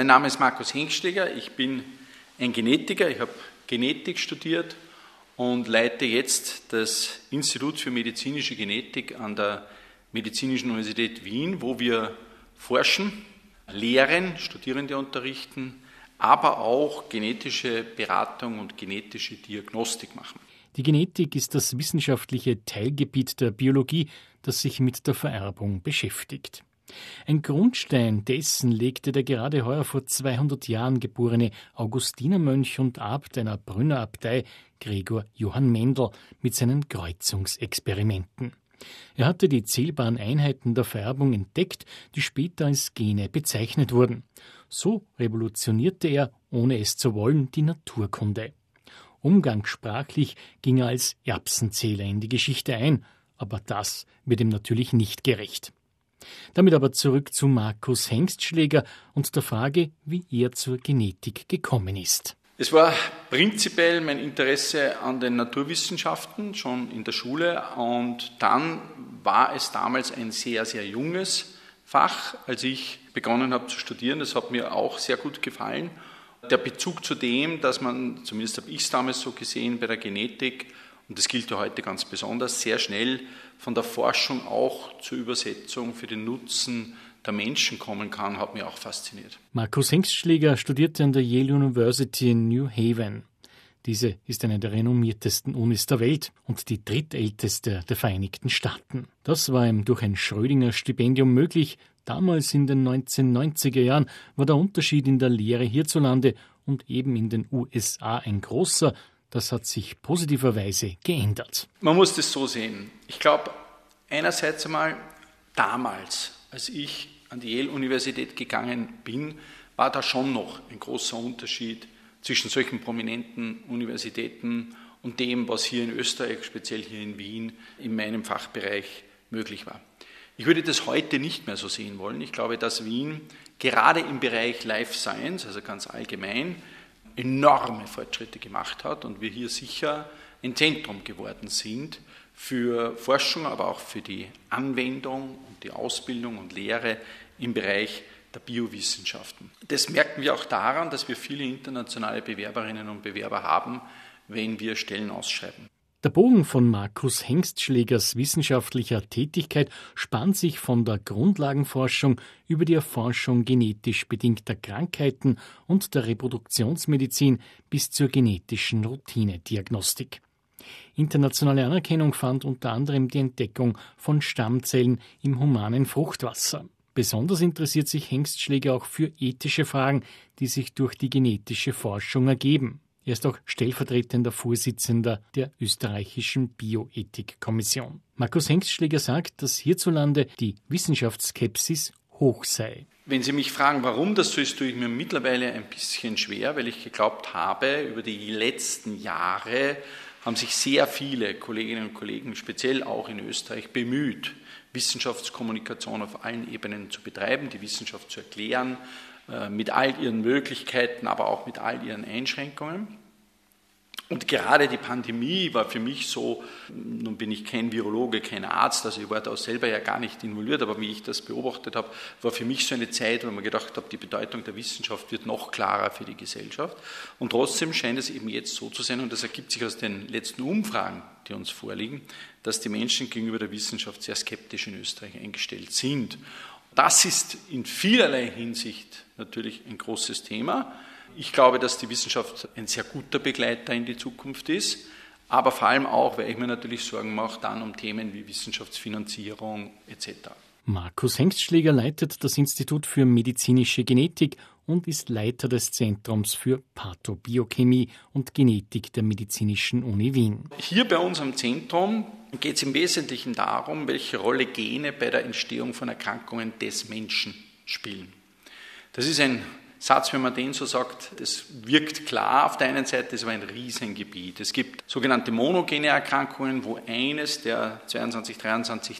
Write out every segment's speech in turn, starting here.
Mein Name ist Markus Hengstleger, ich bin ein Genetiker, ich habe Genetik studiert und leite jetzt das Institut für medizinische Genetik an der Medizinischen Universität Wien, wo wir forschen, lehren, Studierende unterrichten, aber auch genetische Beratung und genetische Diagnostik machen. Die Genetik ist das wissenschaftliche Teilgebiet der Biologie, das sich mit der Vererbung beschäftigt. Ein Grundstein dessen legte der gerade heuer vor 200 Jahren geborene Augustinermönch und Abt einer Brünner Abtei Gregor Johann Mendel mit seinen Kreuzungsexperimenten. Er hatte die zählbaren Einheiten der Vererbung entdeckt, die später als Gene bezeichnet wurden. So revolutionierte er, ohne es zu wollen, die Naturkunde. Umgangssprachlich ging er als Erbsenzähler in die Geschichte ein, aber das wird ihm natürlich nicht gerecht. Damit aber zurück zu Markus Hengstschläger und der Frage, wie er zur Genetik gekommen ist. Es war prinzipiell mein Interesse an den Naturwissenschaften schon in der Schule und dann war es damals ein sehr, sehr junges Fach, als ich begonnen habe zu studieren. Das hat mir auch sehr gut gefallen. Der Bezug zu dem, dass man, zumindest habe ich es damals so gesehen, bei der Genetik und das gilt ja heute ganz besonders, sehr schnell von der Forschung auch zur Übersetzung für den Nutzen der Menschen kommen kann, hat mich auch fasziniert. Markus Hengstschläger studierte an der Yale University in New Haven. Diese ist eine der renommiertesten Unis der Welt und die drittälteste der Vereinigten Staaten. Das war ihm durch ein Schrödinger Stipendium möglich. Damals in den 1990er Jahren war der Unterschied in der Lehre hierzulande und eben in den USA ein großer, das hat sich positiverweise geändert. Man muss das so sehen. Ich glaube, einerseits einmal damals, als ich an die Yale-Universität gegangen bin, war da schon noch ein großer Unterschied zwischen solchen prominenten Universitäten und dem, was hier in Österreich, speziell hier in Wien, in meinem Fachbereich möglich war. Ich würde das heute nicht mehr so sehen wollen. Ich glaube, dass Wien gerade im Bereich Life Science, also ganz allgemein, enorme Fortschritte gemacht hat und wir hier sicher ein Zentrum geworden sind für Forschung, aber auch für die Anwendung und die Ausbildung und Lehre im Bereich der Biowissenschaften. Das merken wir auch daran, dass wir viele internationale Bewerberinnen und Bewerber haben, wenn wir Stellen ausschreiben. Der Bogen von Markus Hengstschlägers wissenschaftlicher Tätigkeit spannt sich von der Grundlagenforschung über die Erforschung genetisch bedingter Krankheiten und der Reproduktionsmedizin bis zur genetischen Routinediagnostik. Internationale Anerkennung fand unter anderem die Entdeckung von Stammzellen im humanen Fruchtwasser. Besonders interessiert sich Hengstschläger auch für ethische Fragen, die sich durch die genetische Forschung ergeben. Er ist auch stellvertretender Vorsitzender der österreichischen Bioethikkommission. Markus Hengstschläger sagt, dass hierzulande die Wissenschaftsskepsis hoch sei. Wenn Sie mich fragen, warum das so ist, tue ich mir mittlerweile ein bisschen schwer, weil ich geglaubt habe, über die letzten Jahre haben sich sehr viele Kolleginnen und Kollegen, speziell auch in Österreich, bemüht, Wissenschaftskommunikation auf allen Ebenen zu betreiben, die Wissenschaft zu erklären, mit all ihren Möglichkeiten, aber auch mit all ihren Einschränkungen. Und gerade die Pandemie war für mich so, nun bin ich kein Virologe, kein Arzt, also ich war da selber ja gar nicht involviert, aber wie ich das beobachtet habe, war für mich so eine Zeit, wo man gedacht habe, die Bedeutung der Wissenschaft wird noch klarer für die Gesellschaft. Und trotzdem scheint es eben jetzt so zu sein, und das ergibt sich aus den letzten Umfragen, die uns vorliegen, dass die Menschen gegenüber der Wissenschaft sehr skeptisch in Österreich eingestellt sind. Das ist in vielerlei Hinsicht natürlich ein großes Thema. Ich glaube, dass die Wissenschaft ein sehr guter Begleiter in die Zukunft ist, aber vor allem auch, weil ich mir natürlich Sorgen mache, dann um Themen wie Wissenschaftsfinanzierung etc. Markus Hengstschläger leitet das Institut für medizinische Genetik und ist Leiter des Zentrums für Pathobiochemie und Genetik der Medizinischen Uni Wien. Hier bei unserem Zentrum geht es im Wesentlichen darum, welche Rolle Gene bei der Entstehung von Erkrankungen des Menschen spielen. Das ist ein Satz, wenn man den so sagt, das wirkt klar auf der einen Seite, ist aber ein Riesengebiet. Es gibt sogenannte monogene Erkrankungen, wo eines der 22.000,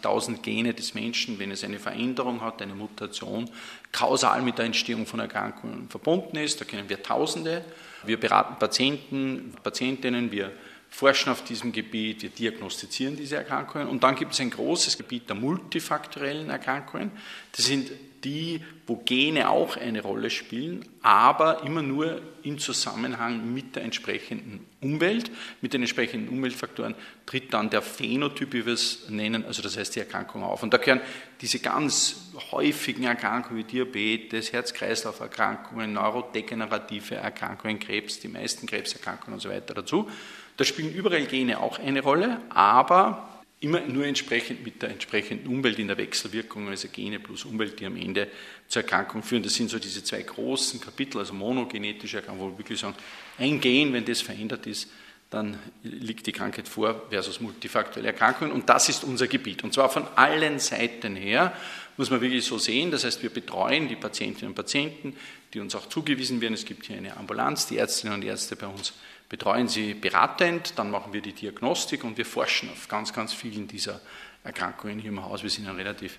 23.000 Gene des Menschen, wenn es eine Veränderung hat, eine Mutation, kausal mit der Entstehung von Erkrankungen verbunden ist. Da kennen wir Tausende. Wir beraten Patienten, Patientinnen, wir forschen auf diesem Gebiet, wir diagnostizieren diese Erkrankungen. Und dann gibt es ein großes Gebiet der multifaktorellen Erkrankungen. Das sind die, wo Gene auch eine Rolle spielen, aber immer nur im Zusammenhang mit der entsprechenden Umwelt. Mit den entsprechenden Umweltfaktoren tritt dann der Phänotyp, wie wir es nennen, also das heißt die Erkrankung auf. Und da gehören diese ganz häufigen Erkrankungen wie Diabetes, Herz-Kreislauf-Erkrankungen, neurodegenerative Erkrankungen, Krebs, die meisten Krebserkrankungen und so weiter dazu. Da spielen überall Gene auch eine Rolle, aber immer nur entsprechend mit der entsprechenden Umwelt in der Wechselwirkung, also Gene plus Umwelt, die am Ende zur Erkrankung führen. Das sind so diese zwei großen Kapitel, also monogenetische Erkrankung, wo wir wirklich sagen, ein Gen, wenn das verändert ist, dann liegt die Krankheit vor versus multifaktuelle Erkrankungen. Und das ist unser Gebiet. Und zwar von allen Seiten her, muss man wirklich so sehen. Das heißt, wir betreuen die Patientinnen und Patienten, die uns auch zugewiesen werden. Es gibt hier eine Ambulanz, die Ärztinnen und Ärzte bei uns betreuen sie beratend, dann machen wir die Diagnostik und wir forschen auf ganz, ganz vielen dieser Erkrankungen hier im Haus. Wir sind ein relativ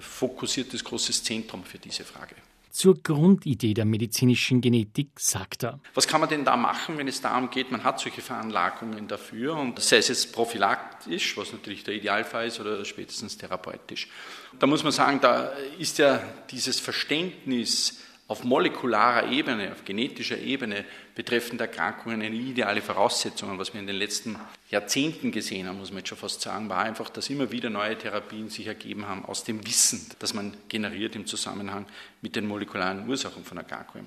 fokussiertes, großes Zentrum für diese Frage. Zur Grundidee der medizinischen Genetik sagt er. Was kann man denn da machen, wenn es darum geht, man hat solche Veranlagungen dafür und sei es jetzt prophylaktisch, was natürlich der Idealfall ist, oder spätestens therapeutisch. Da muss man sagen, da ist ja dieses Verständnis auf molekularer Ebene, auf genetischer Ebene betreffend Erkrankungen eine ideale Voraussetzung. Und was wir in den letzten Jahrzehnten gesehen haben, muss man jetzt schon fast sagen, war einfach, dass immer wieder neue Therapien sich ergeben haben aus dem Wissen, das man generiert im Zusammenhang mit den molekularen Ursachen von Erkrankungen.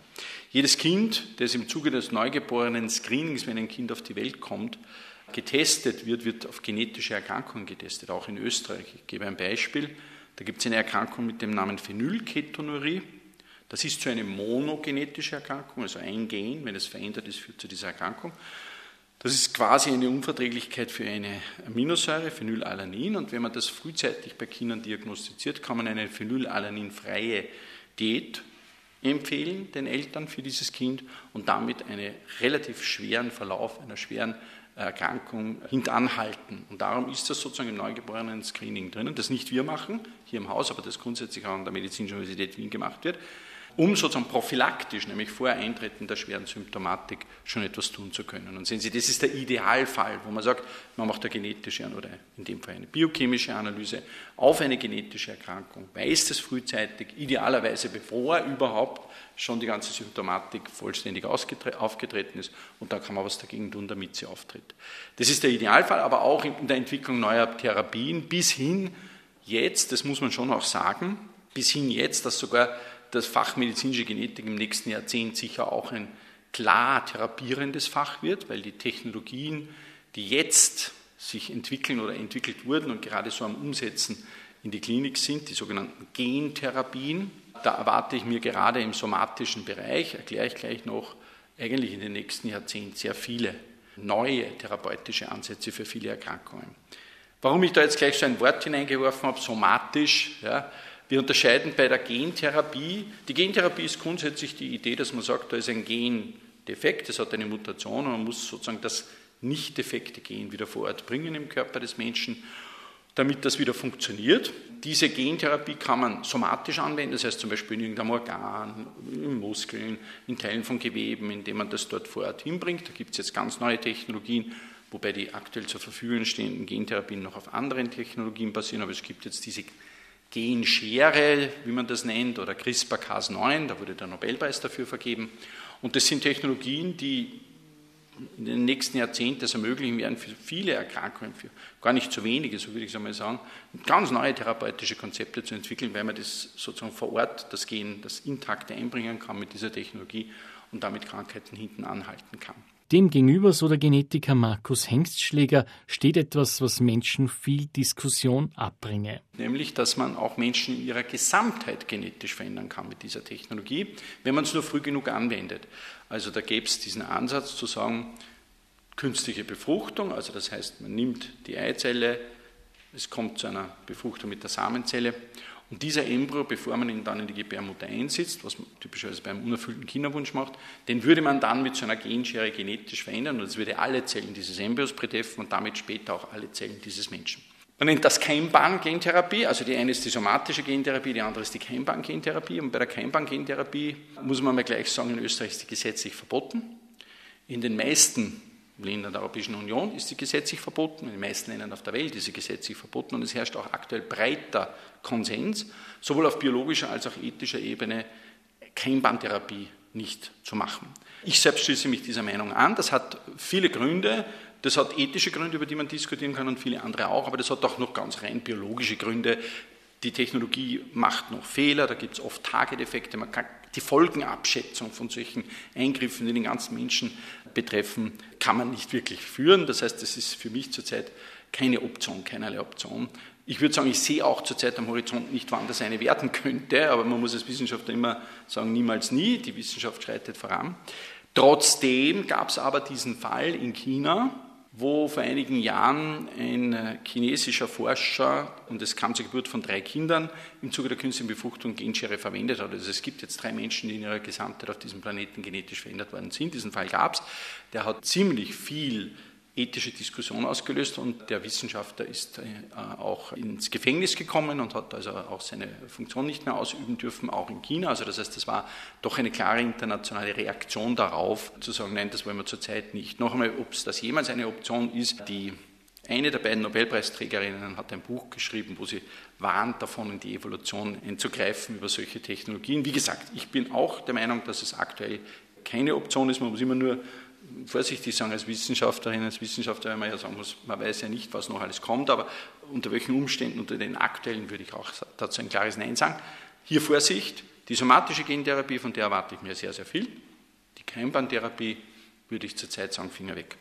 Jedes Kind, das im Zuge des neugeborenen Screenings, wenn ein Kind auf die Welt kommt, getestet wird, wird auf genetische Erkrankungen getestet, auch in Österreich. Ich gebe ein Beispiel. Da gibt es eine Erkrankung mit dem Namen Phenylketonurie. Das ist so eine monogenetische Erkrankung, also ein Gen, wenn es verändert ist, führt zu dieser Erkrankung. Das ist quasi eine Unverträglichkeit für eine Aminosäure, Phenylalanin. Und wenn man das frühzeitig bei Kindern diagnostiziert, kann man eine phenylalaninfreie Diät empfehlen den Eltern für dieses Kind und damit einen relativ schweren Verlauf einer schweren Erkrankung hintanhalten. Und darum ist das sozusagen im neugeborenen Screening drinnen, das nicht wir machen, hier im Haus, aber das grundsätzlich auch an der Medizinischen Universität Wien gemacht wird um sozusagen prophylaktisch, nämlich vor Eintreten der schweren Symptomatik, schon etwas tun zu können. Und sehen Sie, das ist der Idealfall, wo man sagt, man macht eine genetische oder in dem Fall eine biochemische Analyse auf eine genetische Erkrankung, weiß das frühzeitig, idealerweise bevor überhaupt schon die ganze Symptomatik vollständig aufgetreten ist und da kann man was dagegen tun, damit sie auftritt. Das ist der Idealfall, aber auch in der Entwicklung neuer Therapien bis hin jetzt, das muss man schon auch sagen, bis hin jetzt, dass sogar das Fach medizinische Genetik im nächsten Jahrzehnt sicher auch ein klar therapierendes Fach wird, weil die Technologien, die jetzt sich entwickeln oder entwickelt wurden und gerade so am Umsetzen in die Klinik sind, die sogenannten Gentherapien. Da erwarte ich mir gerade im somatischen Bereich, erkläre ich gleich noch, eigentlich in den nächsten Jahrzehnten sehr viele neue therapeutische Ansätze für viele Erkrankungen. Warum ich da jetzt gleich so ein Wort hineingeworfen habe, somatisch, ja, wir unterscheiden bei der Gentherapie. Die Gentherapie ist grundsätzlich die Idee, dass man sagt, da ist ein Gen defekt, es hat eine Mutation und man muss sozusagen das nicht defekte Gen wieder vor Ort bringen im Körper des Menschen, damit das wieder funktioniert. Diese Gentherapie kann man somatisch anwenden, das heißt zum Beispiel in irgendeinem Organ, in Muskeln, in Teilen von Geweben, indem man das dort vor Ort hinbringt. Da gibt es jetzt ganz neue Technologien, wobei die aktuell zur Verfügung stehenden Gentherapien noch auf anderen Technologien basieren, aber es gibt jetzt diese Genschere, wie man das nennt, oder CRISPR-Cas9, da wurde der Nobelpreis dafür vergeben. Und das sind Technologien, die in den nächsten Jahrzehnten es ermöglichen werden, für viele Erkrankungen, für gar nicht zu wenige, so würde ich es einmal sagen, ganz neue therapeutische Konzepte zu entwickeln, weil man das sozusagen vor Ort, das Gen, das Intakte einbringen kann mit dieser Technologie und damit Krankheiten hinten anhalten kann. Demgegenüber, so der Genetiker Markus Hengstschläger, steht etwas, was Menschen viel Diskussion abbringe. Nämlich, dass man auch Menschen in ihrer Gesamtheit genetisch verändern kann mit dieser Technologie, wenn man es nur früh genug anwendet. Also da gäbe es diesen Ansatz zu sagen, künstliche Befruchtung, also das heißt, man nimmt die Eizelle, es kommt zu einer Befruchtung mit der Samenzelle und dieser Embryo, bevor man ihn dann in die Gebärmutter einsetzt, was man typischerweise beim unerfüllten Kinderwunsch macht, den würde man dann mit so einer Genschere genetisch verändern und es würde alle Zellen dieses Embryos betreffen und damit später auch alle Zellen dieses Menschen. Man nennt das Keimbahn-Gentherapie, also die eine ist die somatische Gentherapie, die andere ist die Keimbahn-Gentherapie. Und bei der Keimbahn-Gentherapie muss man mal gleich sagen, in Österreich ist die gesetzlich verboten. In den meisten Ländern der Europäischen Union ist sie gesetzlich verboten, in den meisten Ländern auf der Welt ist sie gesetzlich verboten und es herrscht auch aktuell breiter Konsens, sowohl auf biologischer als auch ethischer Ebene, Keimbahntherapie nicht zu machen. Ich selbst schließe mich dieser Meinung an. Das hat viele Gründe. Das hat ethische Gründe, über die man diskutieren kann und viele andere auch, aber das hat auch noch ganz rein biologische Gründe. Die Technologie macht noch Fehler, da gibt es oft Target-Effekte, man kann die Folgenabschätzung von solchen Eingriffen, die den ganzen Menschen betreffen, kann man nicht wirklich führen. Das heißt, das ist für mich zurzeit keine Option, keinerlei Option. Ich würde sagen, ich sehe auch zurzeit am Horizont nicht, wann das eine werden könnte, aber man muss als Wissenschaftler immer sagen, niemals nie. Die Wissenschaft schreitet voran. Trotzdem gab es aber diesen Fall in China, wo vor einigen Jahren ein äh, chinesischer Forscher, und es kam zur Geburt von drei Kindern, im Zuge der künstlichen Befruchtung Genschere verwendet hat. Also es gibt jetzt drei Menschen, die in ihrer Gesamtheit auf diesem Planeten genetisch verändert worden sind. Diesen Fall gab es. Der hat ziemlich viel ethische Diskussion ausgelöst und der Wissenschaftler ist äh, auch ins Gefängnis gekommen und hat also auch seine Funktion nicht mehr ausüben dürfen, auch in China. Also das heißt, das war doch eine klare internationale Reaktion darauf, zu sagen, nein, das wollen wir zurzeit nicht. Noch einmal, ob es das jemals eine Option ist, die eine der beiden Nobelpreisträgerinnen hat ein Buch geschrieben, wo sie warnt davon, in die Evolution einzugreifen über solche Technologien. Wie gesagt, ich bin auch der Meinung, dass es aktuell keine Option ist. Man muss immer nur vorsichtig sagen, als Wissenschaftlerin, als Wissenschaftler, weil man ja sagen muss, man weiß ja nicht, was noch alles kommt, aber unter welchen Umständen, unter den aktuellen, würde ich auch dazu ein klares Nein sagen. Hier Vorsicht, die somatische Gentherapie, von der erwarte ich mir sehr, sehr viel. Die Keimbahntherapie würde ich zurzeit sagen, Finger weg.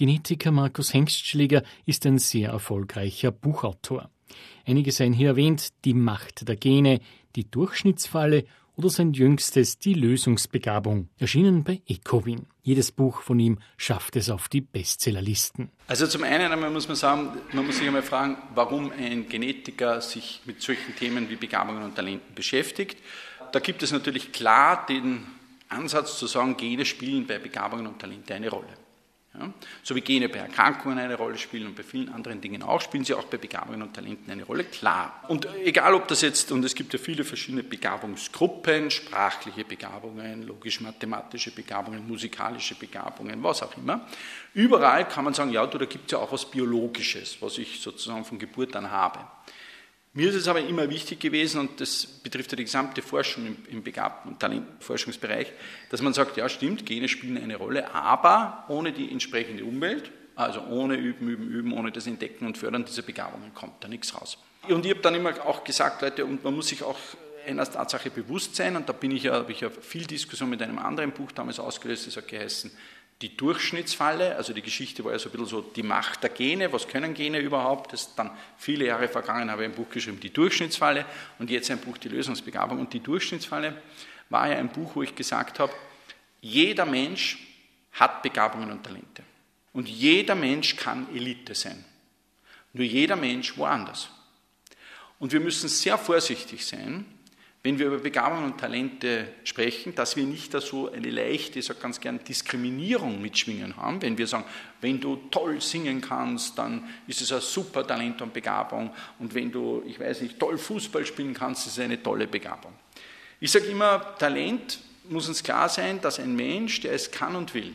Genetiker Markus Hengstschläger ist ein sehr erfolgreicher Buchautor. Einige seien hier erwähnt Die Macht der Gene, Die Durchschnittsfalle oder sein jüngstes Die Lösungsbegabung, erschienen bei Ecowin. Jedes Buch von ihm schafft es auf die Bestsellerlisten. Also zum einen einmal muss man sagen, man muss sich einmal fragen, warum ein Genetiker sich mit solchen Themen wie Begabungen und Talenten beschäftigt. Da gibt es natürlich klar den Ansatz zu sagen, Gene spielen bei Begabungen und Talenten eine Rolle. Ja? So wie Gene bei Erkrankungen eine Rolle spielen und bei vielen anderen Dingen auch, spielen sie auch bei Begabungen und Talenten eine Rolle, klar. Und egal ob das jetzt, und es gibt ja viele verschiedene Begabungsgruppen, sprachliche Begabungen, logisch-mathematische Begabungen, musikalische Begabungen, was auch immer, überall kann man sagen, ja, du, da gibt es ja auch was Biologisches, was ich sozusagen von Geburt an habe. Mir ist es aber immer wichtig gewesen, und das betrifft ja die gesamte Forschung im, Begabten- und Talentforschungsbereich, dass man sagt, ja stimmt, Gene spielen eine Rolle, aber ohne die entsprechende Umwelt, also ohne Üben, Üben, Üben, ohne das Entdecken und Fördern dieser Begabungen kommt da nichts raus. Und ich habe dann immer auch gesagt, Leute, und man muss sich auch einer Tatsache bewusst sein, und da bin ich ja, habe ich ja viel Diskussion mit einem anderen Buch damals ausgelöst, das hat geheißen, die Durchschnittsfalle, also die Geschichte war ja so ein bisschen so die Macht der Gene, was können Gene überhaupt, das ist dann viele Jahre vergangen, habe ich ein Buch geschrieben, die Durchschnittsfalle und jetzt ein Buch, die Lösungsbegabung. Und die Durchschnittsfalle war ja ein Buch, wo ich gesagt habe, jeder Mensch hat Begabungen und Talente. Und jeder Mensch kann Elite sein. Nur jeder Mensch woanders. Und wir müssen sehr vorsichtig sein, wenn wir über Begabungen und Talente sprechen, dass wir nicht da so eine leichte, ich sage ganz gern, Diskriminierung mitschwingen haben. Wenn wir sagen, wenn du toll singen kannst, dann ist es ein super Talent und Begabung. Und wenn du, ich weiß nicht, toll Fußball spielen kannst, ist es eine tolle Begabung. Ich sage immer, Talent muss uns klar sein, dass ein Mensch, der es kann und will,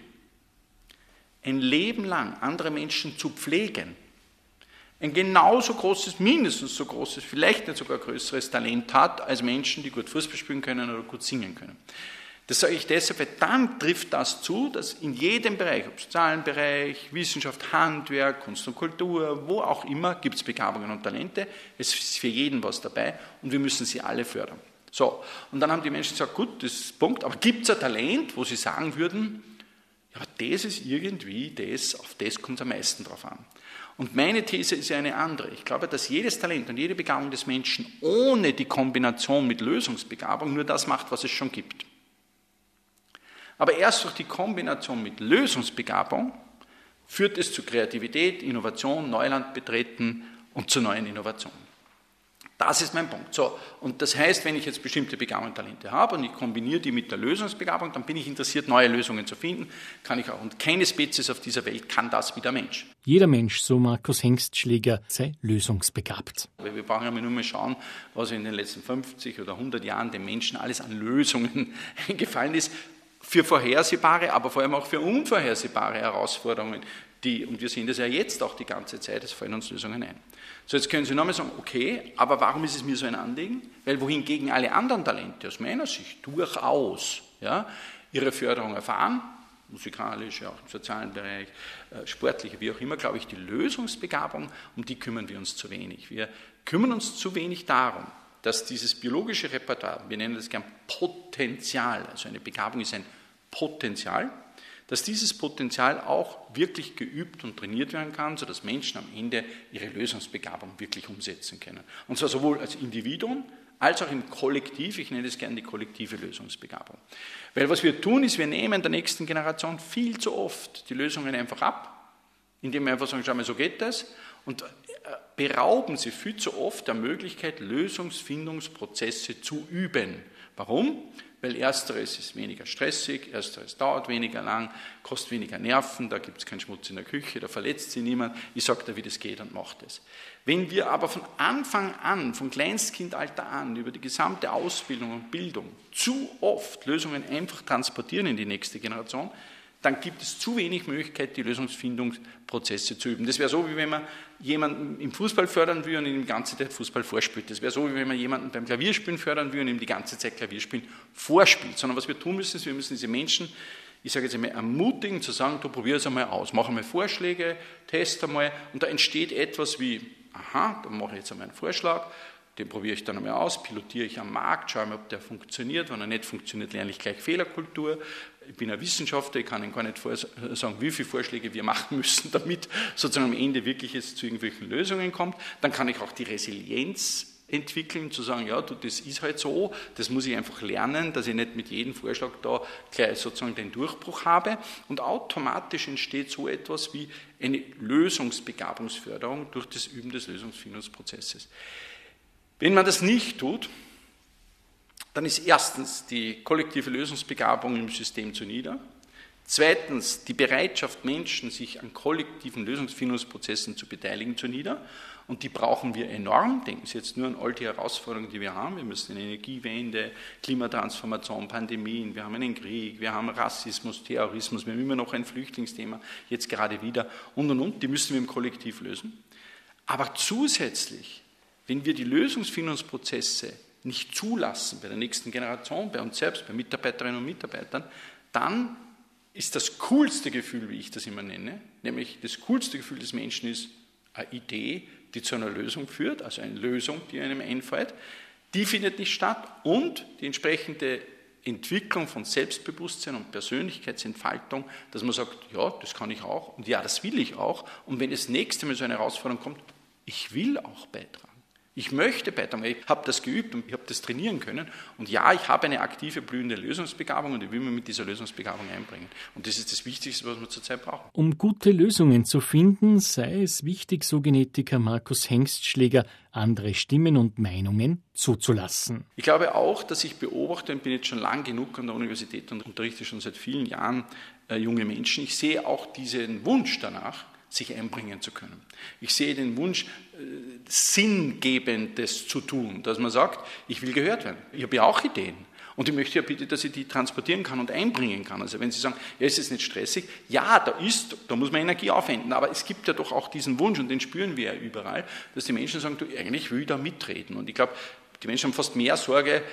ein Leben lang andere Menschen zu pflegen, ein genauso großes, mindestens so großes, vielleicht nicht sogar größeres Talent hat als Menschen, die gut Fußball spielen können oder gut singen können. Das sage ich deshalb, weil dann trifft das zu, dass in jedem Bereich, ob sozialen Bereich, Wissenschaft, Handwerk, Kunst und Kultur, wo auch immer, gibt es Begabungen und Talente. Es ist für jeden was dabei und wir müssen sie alle fördern. So, und dann haben die Menschen gesagt, gut, das ist Punkt, aber gibt es ein Talent, wo sie sagen würden, ja, das ist irgendwie das, auf das kommt es am meisten drauf an. Und meine These ist ja eine andere. Ich glaube, dass jedes Talent und jede Begabung des Menschen ohne die Kombination mit Lösungsbegabung nur das macht, was es schon gibt. Aber erst durch die Kombination mit Lösungsbegabung führt es zu Kreativität, Innovation, Neuland betreten und zu neuen Innovationen. Das ist mein Punkt. So, und das heißt, wenn ich jetzt bestimmte Begabungen und Talente habe und ich kombiniere die mit der Lösungsbegabung, dann bin ich interessiert, neue Lösungen zu finden. Kann ich auch. Und keine Spezies auf dieser Welt kann das wie der Mensch. Jeder Mensch, so Markus Hengstschläger, sei lösungsbegabt. Wir brauchen ja nur mal schauen, was in den letzten 50 oder 100 Jahren dem Menschen alles an Lösungen eingefallen ist. Für vorhersehbare, aber vor allem auch für unvorhersehbare Herausforderungen. Die, und wir sehen das ja jetzt auch die ganze Zeit, es fallen uns Lösungen ein. So, jetzt können Sie nochmal sagen, okay, aber warum ist es mir so ein Anliegen? Weil wohingegen alle anderen Talente aus meiner Sicht durchaus ja, ihre Förderung erfahren, musikalisch, auch im sozialen Bereich, äh, sportliche, wie auch immer, glaube ich, die Lösungsbegabung, um die kümmern wir uns zu wenig. Wir kümmern uns zu wenig darum, dass dieses biologische Repertoire, wir nennen das gern Potenzial, also eine Begabung ist ein Potenzial, dass dieses Potenzial auch wirklich geübt und trainiert werden kann, sodass Menschen am Ende ihre Lösungsbegabung wirklich umsetzen können. Und zwar sowohl als Individuum als auch im Kollektiv, ich nenne es gerne die kollektive Lösungsbegabung. Weil was wir tun, ist, wir nehmen der nächsten Generation viel zu oft die Lösungen einfach ab, indem wir einfach sagen, schau mal, so geht das, und äh, berauben sie viel zu oft der Möglichkeit, Lösungsfindungsprozesse zu üben. Warum? Weil ersteres ist weniger stressig, ersteres dauert weniger lang, kostet weniger Nerven, da gibt es keinen Schmutz in der Küche, da verletzt sich niemand, ich sage dir, wie das geht und mache das. Wenn wir aber von Anfang an, vom Kleinstkindalter an, über die gesamte Ausbildung und Bildung zu oft Lösungen einfach transportieren in die nächste Generation, dann gibt es zu wenig Möglichkeit, die Lösungsfindungsprozesse zu üben. Das wäre so, wie wenn man jemanden im Fußball fördern will und ihm die ganze Zeit Fußball vorspielt. Das wäre so, wie wenn man jemanden beim Klavierspielen fördern will und ihm die ganze Zeit Klavierspielen vorspielt. Sondern was wir tun müssen, ist, wir müssen diese Menschen, ich sage jetzt einmal, ermutigen, zu sagen, du probier es einmal aus, mach einmal Vorschläge, test einmal und da entsteht etwas wie, aha, dann mache ich jetzt einmal einen Vorschlag, den probiere ich dann einmal aus, pilotiere ich am Markt, schaue mal, ob der funktioniert. Wenn er nicht funktioniert, lerne ich gleich Fehlerkultur. Ich bin ein Wissenschaftler, ich kann Ihnen gar nicht sagen, wie viele Vorschläge wir machen müssen, damit sozusagen am Ende wirklich es zu irgendwelchen Lösungen kommt. Dann kann ich auch die Resilienz entwickeln, zu sagen, ja, du, das ist halt so, das muss ich einfach lernen, dass ich nicht mit jedem Vorschlag da gleich sozusagen den Durchbruch habe. Und automatisch entsteht so etwas wie eine Lösungsbegabungsförderung durch das Üben des Lösungsfindungsprozesses. Wenn man das nicht tut, dann ist erstens die kollektive Lösungsbegabung im System zu nieder. Zweitens die Bereitschaft Menschen, sich an kollektiven Lösungsfindungsprozessen zu beteiligen, zu nieder. Und die brauchen wir enorm. Denken Sie jetzt nur an all die Herausforderungen, die wir haben. Wir müssen eine Energiewende, Klimatransformation, Pandemien, wir haben einen Krieg, wir haben Rassismus, Terrorismus, wir haben immer noch ein Flüchtlingsthema, jetzt gerade wieder und und und. Die müssen wir im Kollektiv lösen. Aber zusätzlich wenn wir die Lösungsfindungsprozesse nicht zulassen bei der nächsten Generation, bei uns selbst, bei Mitarbeiterinnen und Mitarbeitern, dann ist das coolste Gefühl, wie ich das immer nenne, nämlich das coolste Gefühl des Menschen ist eine Idee, die zu einer Lösung führt, also eine Lösung, die einem einfällt, die findet nicht statt und die entsprechende Entwicklung von Selbstbewusstsein und Persönlichkeitsentfaltung, dass man sagt, ja, das kann ich auch und ja, das will ich auch und wenn das nächste Mal so eine Herausforderung kommt, ich will auch beitragen. Ich möchte beitragen, ich habe das geübt und ich habe das trainieren können. Und ja, ich habe eine aktive, blühende Lösungsbegabung und ich will mich mit dieser Lösungsbegabung einbringen. Und das ist das Wichtigste, was wir zurzeit brauchen. Um gute Lösungen zu finden, sei es wichtig, so Genetiker Markus Hengstschläger andere Stimmen und Meinungen zuzulassen. Ich glaube auch, dass ich beobachte und bin jetzt schon lang genug an der Universität und unterrichte schon seit vielen Jahren äh, junge Menschen. Ich sehe auch diesen Wunsch danach, sich einbringen zu können. Ich sehe den Wunsch, äh, Sinngebendes zu tun, dass man sagt, ich will gehört werden. Ich habe ja auch Ideen. Und ich möchte ja bitte, dass ich die transportieren kann und einbringen kann. Also wenn Sie sagen, ja, ist es nicht stressig? Ja, da ist, da muss man Energie aufwenden. Aber es gibt ja doch auch diesen Wunsch, und den spüren wir ja überall, dass die Menschen sagen, du, eigentlich will ich da mitreden. Und ich glaube, die Menschen haben fast mehr Sorge,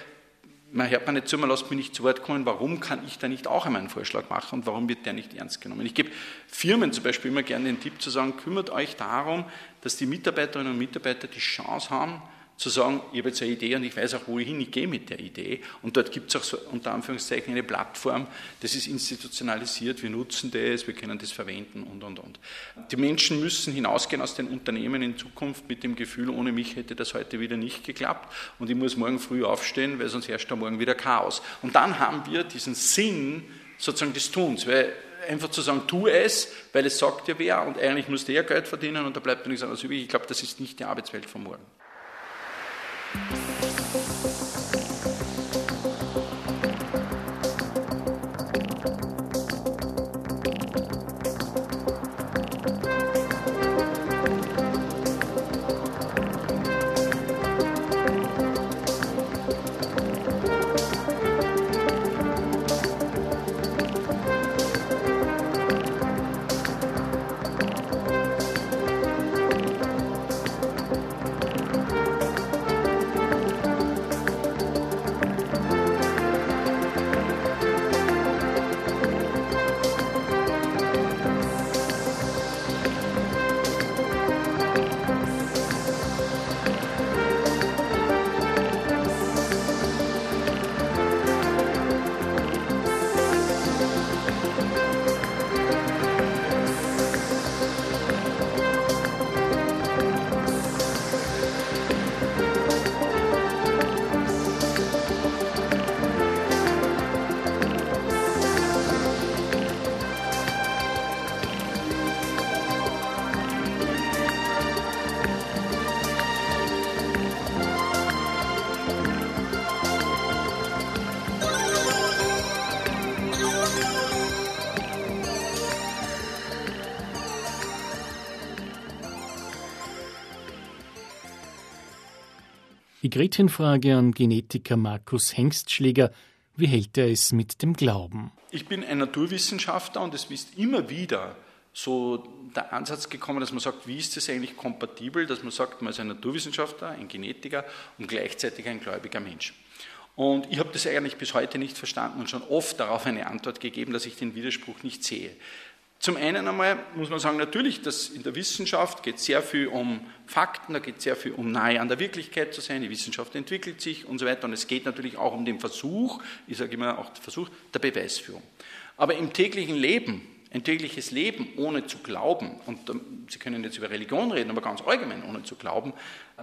man hört mir nicht zu, man lässt mich nicht zu Wort kommen, warum kann ich da nicht auch einmal einen Vorschlag machen und warum wird der nicht ernst genommen? Ich gebe Firmen zum Beispiel immer gerne den Tipp zu sagen, kümmert euch darum, dass die Mitarbeiterinnen und Mitarbeiter die Chance haben, zu sagen, ich habe jetzt eine Idee und ich weiß auch, wohin ich gehe mit der Idee. Und dort gibt es auch so, unter Anführungszeichen eine Plattform, das ist institutionalisiert, wir nutzen das, wir können das verwenden und, und, und. Die Menschen müssen hinausgehen aus den Unternehmen in Zukunft mit dem Gefühl, ohne mich hätte das heute wieder nicht geklappt und ich muss morgen früh aufstehen, weil sonst herrscht da morgen wieder Chaos. Und dann haben wir diesen Sinn sozusagen des Tuns, weil einfach zu sagen, tu es, weil es sagt dir wer und eigentlich muss der Geld verdienen und da bleibt nichts anderes übrig. Ich glaube, das ist nicht die Arbeitswelt von morgen. Die Gretchenfrage an Genetiker Markus Hengstschläger. Wie hält er es mit dem Glauben? Ich bin ein Naturwissenschaftler und es ist immer wieder so der Ansatz gekommen, dass man sagt, wie ist das eigentlich kompatibel, dass man sagt, man ist ein Naturwissenschaftler, ein Genetiker und gleichzeitig ein gläubiger Mensch. Und ich habe das eigentlich bis heute nicht verstanden und schon oft darauf eine Antwort gegeben, dass ich den Widerspruch nicht sehe. Zum einen einmal muss man sagen, natürlich, dass in der Wissenschaft geht sehr viel um Fakten, da geht sehr viel um nahe an der Wirklichkeit zu sein, die Wissenschaft entwickelt sich und so weiter. Und es geht natürlich auch um den Versuch, ich sage immer auch den Versuch der Beweisführung. Aber im täglichen Leben, ein tägliches Leben ohne zu glauben, und Sie können jetzt über Religion reden, aber ganz allgemein ohne zu glauben,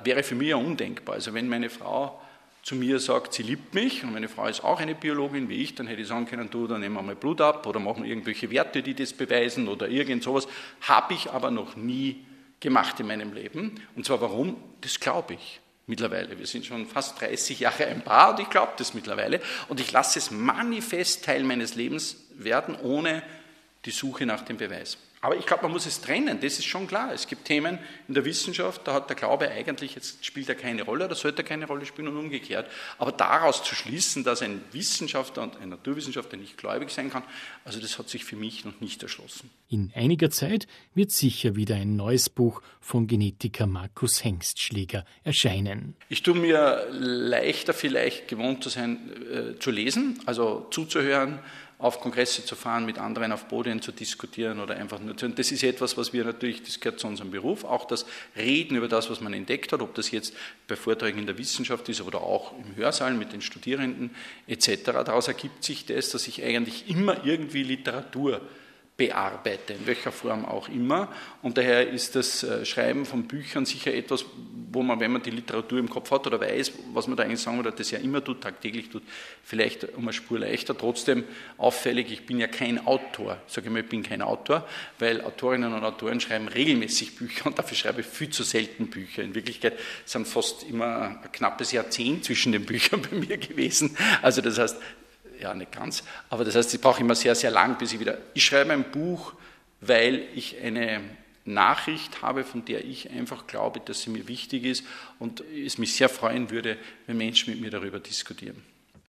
wäre für mich ja undenkbar. Also wenn meine Frau zu mir sagt, sie liebt mich und meine Frau ist auch eine Biologin wie ich, dann hätte ich sagen können, du, dann nehmen wir mal Blut ab oder machen irgendwelche Werte, die das beweisen oder irgend sowas. Habe ich aber noch nie gemacht in meinem Leben. Und zwar warum? Das glaube ich mittlerweile. Wir sind schon fast 30 Jahre ein Paar und ich glaube das mittlerweile. Und ich lasse es manifest Teil meines Lebens werden, ohne die Suche nach dem Beweis. Aber ich glaube, man muss es trennen, das ist schon klar. Es gibt Themen in der Wissenschaft, da hat der Glaube eigentlich, jetzt spielt er keine Rolle oder sollte er keine Rolle spielen und umgekehrt. Aber daraus zu schließen, dass ein Wissenschaftler und ein Naturwissenschaftler nicht gläubig sein kann, also das hat sich für mich noch nicht erschlossen. In einiger Zeit wird sicher wieder ein neues Buch von Genetiker Markus Hengstschläger erscheinen. Ich tue mir leichter vielleicht gewohnt zu sein, äh, zu lesen, also zuzuhören, auf Kongresse zu fahren, mit anderen auf Podien zu diskutieren oder einfach nur zu. Und das ist etwas, was wir natürlich, das gehört zu unserem Beruf, auch das Reden über das, was man entdeckt hat, ob das jetzt bei Vorträgen in der Wissenschaft ist oder auch im Hörsaal mit den Studierenden etc. Daraus ergibt sich das, dass ich eigentlich immer irgendwie Literatur bearbeite, in welcher Form auch immer. Und daher ist das äh, Schreiben von Büchern sicher etwas, wo man, wenn man die Literatur im Kopf hat oder weiß, was man da eigentlich sagen oder das ja immer tut, tagtäglich tut, vielleicht um eine Spur leichter. Trotzdem auffällig, ich bin ja kein Autor. Ich sage immer, ich bin kein Autor, weil Autorinnen und Autoren schreiben regelmäßig Bücher und dafür schreibe ich viel zu selten Bücher. In Wirklichkeit sind fast immer ein knappes Jahrzehnt zwischen den Büchern bei mir gewesen. Also das heißt, ja nicht ganz, aber das heißt, ich brauche immer sehr, sehr lang, bis ich wieder. Ich schreibe ein Buch, weil ich eine Nachricht habe, von der ich einfach glaube, dass sie mir wichtig ist und es mich sehr freuen würde, wenn Menschen mit mir darüber diskutieren.